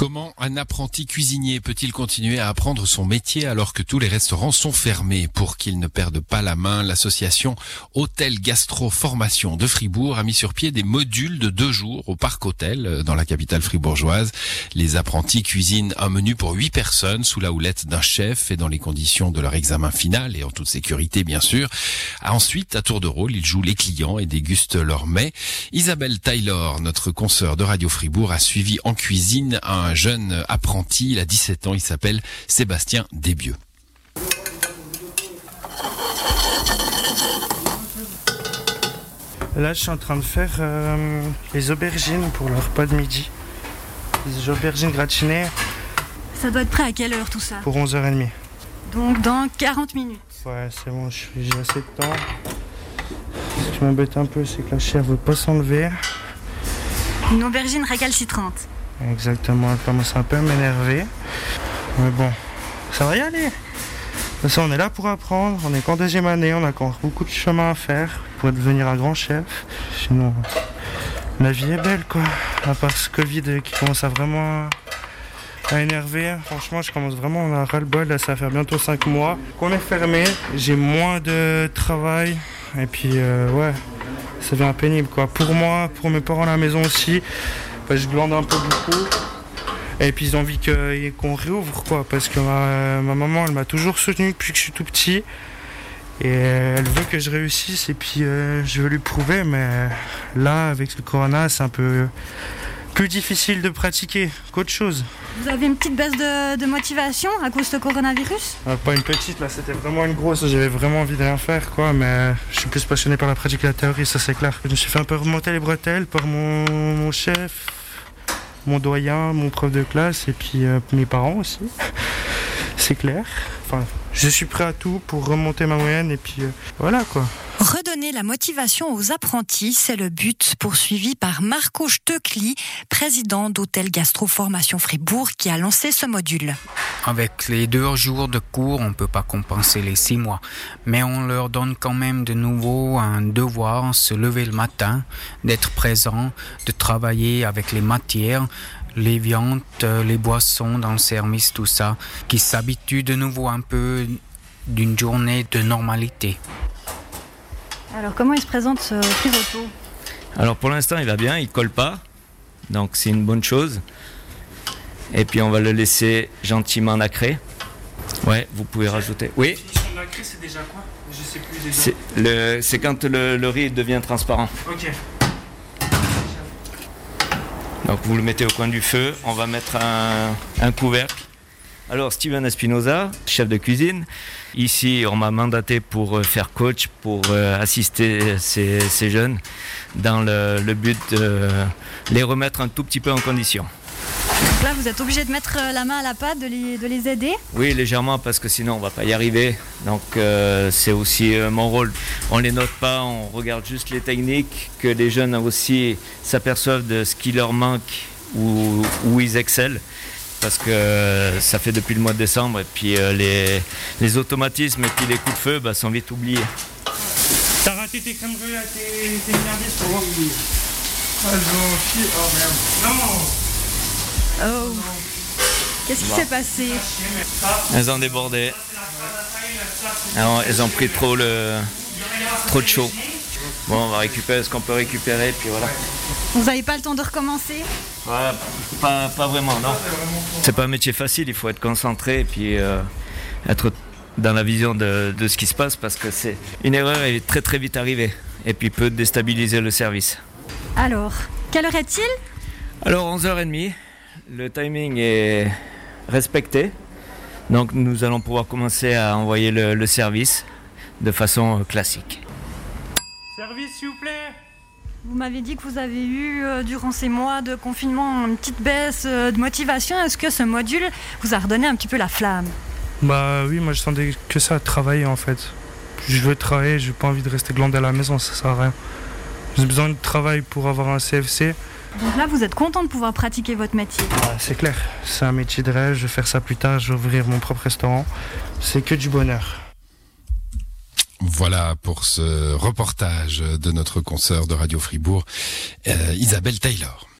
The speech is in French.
Comment un apprenti cuisinier peut-il continuer à apprendre son métier alors que tous les restaurants sont fermés? Pour qu'il ne perde pas la main, l'association Hôtel Gastro Formation de Fribourg a mis sur pied des modules de deux jours au Parc Hôtel euh, dans la capitale fribourgeoise. Les apprentis cuisinent un menu pour huit personnes sous la houlette d'un chef et dans les conditions de leur examen final et en toute sécurité bien sûr. Ensuite, à tour de rôle, ils jouent les clients et dégustent leurs mets. Isabelle Taylor, notre consoeur de Radio Fribourg, a suivi en cuisine un jeune apprenti. Il a 17 ans, il s'appelle Sébastien Desbieux. Là, je suis en train de faire euh, les aubergines pour le repas de midi. Les aubergines gratinées Ça doit être prêt à quelle heure tout ça? Pour 11h30. Donc dans 40 minutes. Ouais, c'est bon, je suis- j'ai assez de temps. Ce qui m'embête un peu, c'est que la chair veut pas s'enlever. Une aubergine récalcitrante. Exactement, elle commence un peu à m'énerver. Mais bon, ça va y aller. De toute façon, on est là pour apprendre. On est qu'en deuxième année, on a encore beaucoup de chemin à faire pour devenir un grand chef. Sinon, la vie est belle, quoi. À part ce Covid qui commence à vraiment à énerver. Franchement, je commence vraiment à ras-le-bol. Là, ça va faire bientôt 5 mois qu'on est fermé. J'ai moins de travail. Et puis, euh, ouais, ça devient pénible, quoi. Pour moi, pour mes parents à la maison aussi. Bah, je glande un peu beaucoup. Et puis ils ont envie qu'on réouvre quoi, parce que ma, ma maman elle m'a toujours soutenu depuis que je suis tout petit. Et elle veut que je réussisse et puis euh, je veux lui prouver, mais là avec le corona c'est un peu plus difficile de pratiquer qu'autre chose. Vous avez une petite baisse de, de motivation à cause de coronavirus? Euh, pas une petite, là c'était vraiment une grosse, j'avais vraiment envie de rien faire quoi, mais je suis plus passionné par la pratique et la théorie, ça c'est clair. Je me suis fait un peu remonter les bretelles par mon, mon chef, mon doyen, mon prof de classe et puis euh, mes parents aussi. C'est clair. Enfin, je suis prêt à tout pour remonter ma moyenne et puis euh, voilà quoi. redonner la motivation aux apprentis, c'est le but poursuivi par Marco Stöckli, président d'Hôtel Gastro Formation Fribourg, qui a lancé ce module. Avec les deux jours de cours, on ne peut pas compenser les six mois, mais on leur donne quand même de nouveau un devoir, se lever le matin, d'être présent, de travailler avec les matières, les viandes, euh, les boissons dans le service, tout ça, qui s'habituent de nouveau un peu d'une journée de normalité. Alors comment il se présente ce risotto Alors pour l'instant, il va bien, il colle pas. Donc c'est une bonne chose. Et puis on va le laisser gentiment nacrer. Ouais, vous pouvez rajouter. Oui, c'est déjà quoi? Je sais plus c'est quand le, le riz devient transparent. Ok. Vous le mettez au coin du feu, on va mettre un, couvercle. Alors Steven Espinoza, chef de cuisine. Ici, on m'a mandaté pour euh, faire coach, pour euh, assister ces, jeunes dans le but de les remettre un tout petit peu en condition. Donc là vous êtes obligé de mettre euh, la main à la pâte, de les, de les aider. Oui, légèrement, parce que sinon on va pas y arriver. Donc euh, c'est aussi euh, mon rôle. On les note pas, on regarde juste les techniques, que les jeunes aussi s'aperçoivent de ce qui leur manque ou où ils excellent. Parce que ça fait depuis le mois de décembre et puis euh, les, les automatismes et puis les coups de feu bah, sont vite oubliés. T'as raté tes crèmes brûlées à tes, pour voir Ah, Oh merde. Non Oh Qu'est-ce qui s'est passé Elles ont débordé. Alors, elles ont pris trop, le, trop de chaud. Bon, on va récupérer ce qu'on peut récupérer, puis voilà. Vous n'avez pas le temps de recommencer Ouais, pas, pas vraiment, non. C'est pas un métier facile, il faut être concentré et puis euh, être dans la vision de, de ce qui se passe parce que c'est une erreur est très très vite arrivée et puis peut déstabiliser le service. Alors, quelle heure est-il Alors 11h30, le timing est respecté. Donc nous allons pouvoir commencer à envoyer le, le service de façon classique. Service s'il vous plaît Vous m'avez dit que vous avez eu, euh, durant ces mois de confinement, une petite baisse euh, de motivation. Est-ce que ce module vous a redonné un petit peu la flamme? Bah oui, moi je sentais que ça à travailler en fait. Je veux travailler, j'ai pas envie de rester glandé à la maison, ça sert à rien. J'ai besoin de travail pour avoir un CFC. Donc là, vous êtes content de pouvoir pratiquer votre métier. Ah, c'est clair, c'est un métier de rêve, je vais faire ça plus tard, je vais ouvrir mon propre restaurant. C'est que du bonheur. Voilà pour ce reportage de notre consoeur de Radio Fribourg, euh, Isabelle Taylor.